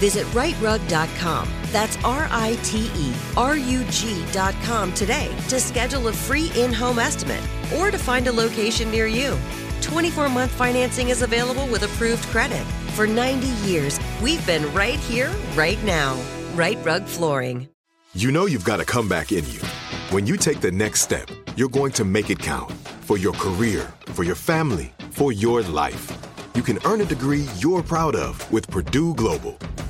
Visit riterug.com. That's R I T E R U G.com today to schedule a free in home estimate or to find a location near you. 24 month financing is available with approved credit. For 90 years, we've been right here, right now. Rite Rug Flooring. You know you've got a comeback in you. When you take the next step, you're going to make it count for your career, for your family, for your life. You can earn a degree you're proud of with Purdue Global.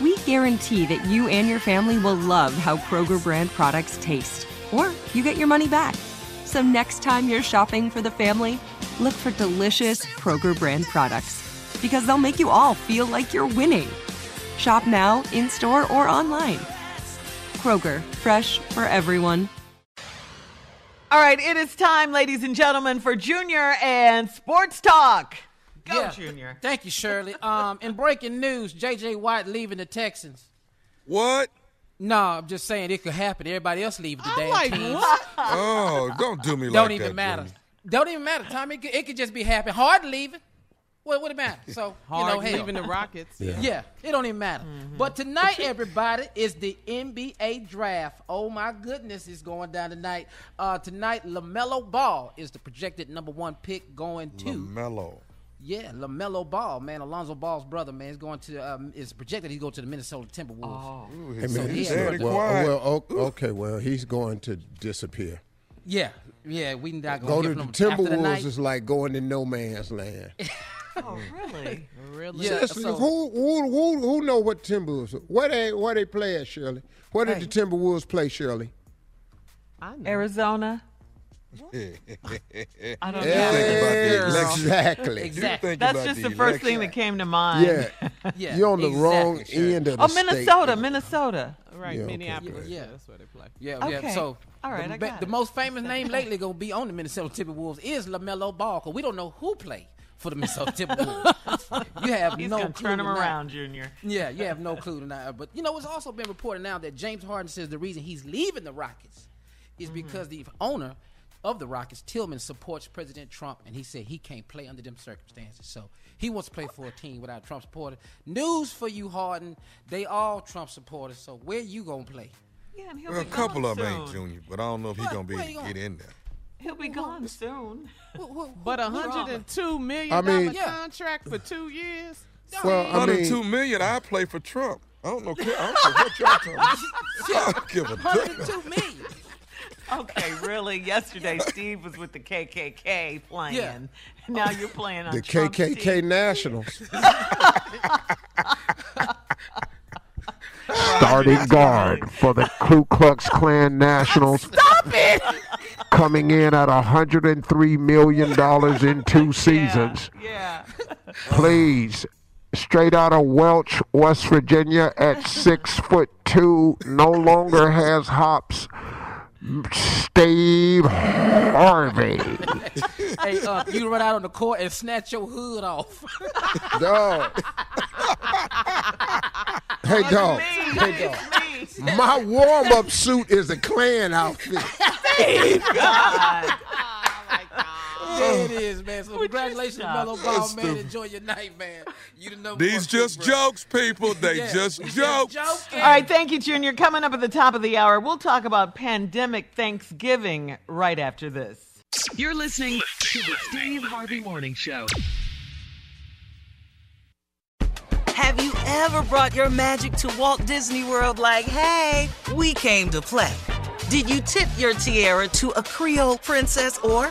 we guarantee that you and your family will love how Kroger brand products taste, or you get your money back. So next time you're shopping for the family, look for delicious Kroger brand products because they'll make you all feel like you're winning. Shop now, in store, or online. Kroger, fresh for everyone. All right, it is time, ladies and gentlemen, for Junior and Sports Talk. Go, Yeah. Junior. Thank you, Shirley. Um, in breaking news, J.J. Watt leaving the Texans. What? No, I'm just saying it could happen. Everybody else leaving the damn like, teams. what? Oh, don't do me like that. Don't even matter. Junior. Don't even matter, Tommy. It could, it could just be happen. Hard leaving. What would it matter? So you know, Hard hell. leaving the Rockets. Yeah, it don't even matter. But tonight, everybody, is the NBA draft. Oh my goodness, it's going down tonight. Uh, tonight, LaMelo Ball is the projected number one pick going to. LaMelo. Yeah, LaMelo Ball, man, Alonzo Ball's brother, man, is going to. Um, is projected he's going to the Minnesota Timberwolves. Ooh, Hey, man, So, he's yeah. daddy well, well, okay, well, he's going to disappear. Yeah, yeah, we not Go going to to the give him after the Timberwolves is like going to no man's land. Oh, really? Really? Yeah, Seriously, so- who, who who who know what Timberwolves? Where they where they play at Shirley? Where did Hey. the Timberwolves play, Shirley? I know. Arizona? I don't Yeah, know. think about the. Exactly. Exactly. Think That's about just the the first thing that came to mind. Yeah, Yeah, you're on the wrong exactly, sure. end of the Oh, state. Minnesota, Minnesota. Right, Yeah, okay, Minneapolis. yeah. That's where they play. Yeah, yeah. Okay. So, All right, the, I ba- got the it. most famous name lately gonna be on the Minnesota Timberwolves is LaMelo Ball, because we don't know who played for the Minnesota Timberwolves. you have He's no going to clue turn him tonight. around, Junior. Yeah, you have no clue tonight. But you know, it's also been reported now that James Harden says the reason he's leaving the Rockets is Mm-hmm. because the owner of the Rockets, Tilman, supports President Trump, and he said he can't play under them circumstances. So he wants to play for a team without Trump supporters. News for you, Harden. They all Trump supporters. So where you gonna play? Yeah, and he'll Well, a couple gone of them ain't. Junior, but I don't know if he's gonna be Where able you to get in there. He'll be gone soon. Who- who- But a who- who- hundred and two million I mean- dollar Yeah. contract for two years. Well, I mean, two million. I play for Trump. I don't know. I don't know what y'all talking about. I don't give a damn. 102 million. Okay, really? Yesterday, Steve was with the KKK playing. Yeah. Now you're playing on the Trump's KKK team. Nationals. Starting guard for the Ku Klux Klan Nationals. Stop it! Coming in at $103 million in two seasons. Yeah. Please. Straight out of Welch, West Virginia, at six foot two, no longer has hops. Steve Harvey. hey, uh, you run out on the court and snatch your hood off. Dog. hey, dog. Hey, dog. My warm up suit is a Klan outfit. God. There uh, it is, man. So congratulations, Mellow Ball, man. Enjoy your night, man. You the number These one just crew, jokes, people. They Yeah, just we jokes. joking. All right, thank you, Junior. Coming up at the top of the hour, we'll talk about pandemic Thanksgiving right after this. You're listening to the Steve Harvey Morning Show. Have you ever brought your magic to Walt Disney World like, hey, we came to play? Did you tip your tiara to a Creole princess or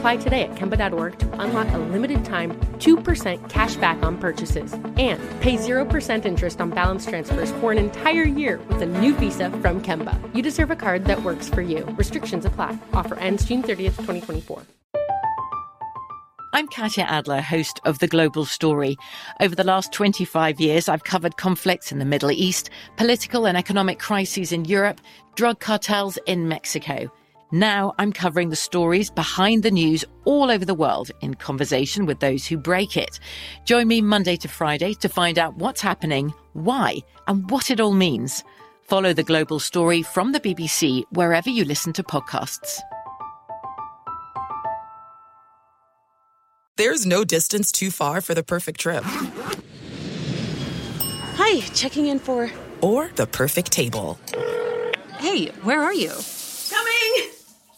Apply today at Kemba.org to unlock a limited time 2% cash back on purchases and pay 0% interest on balance transfers for an entire year with a new visa from Kemba. You deserve a card that works for you. Restrictions apply. Offer ends June 30th, 2024. I'm Katya Adler, host of The Global Story. Over the last 25 years, I've covered conflicts in the Middle East, political and economic crises in Europe, drug cartels in Mexico. Now I'm covering the stories behind the news all over the world in conversation with those who break it. Join me Monday to Friday to find out what's happening, why, and what it all means. Follow The Global Story from the BBC wherever you listen to podcasts. There's no distance too far for the perfect trip. Hi, checking in for. Or the perfect table. Hey, where are you?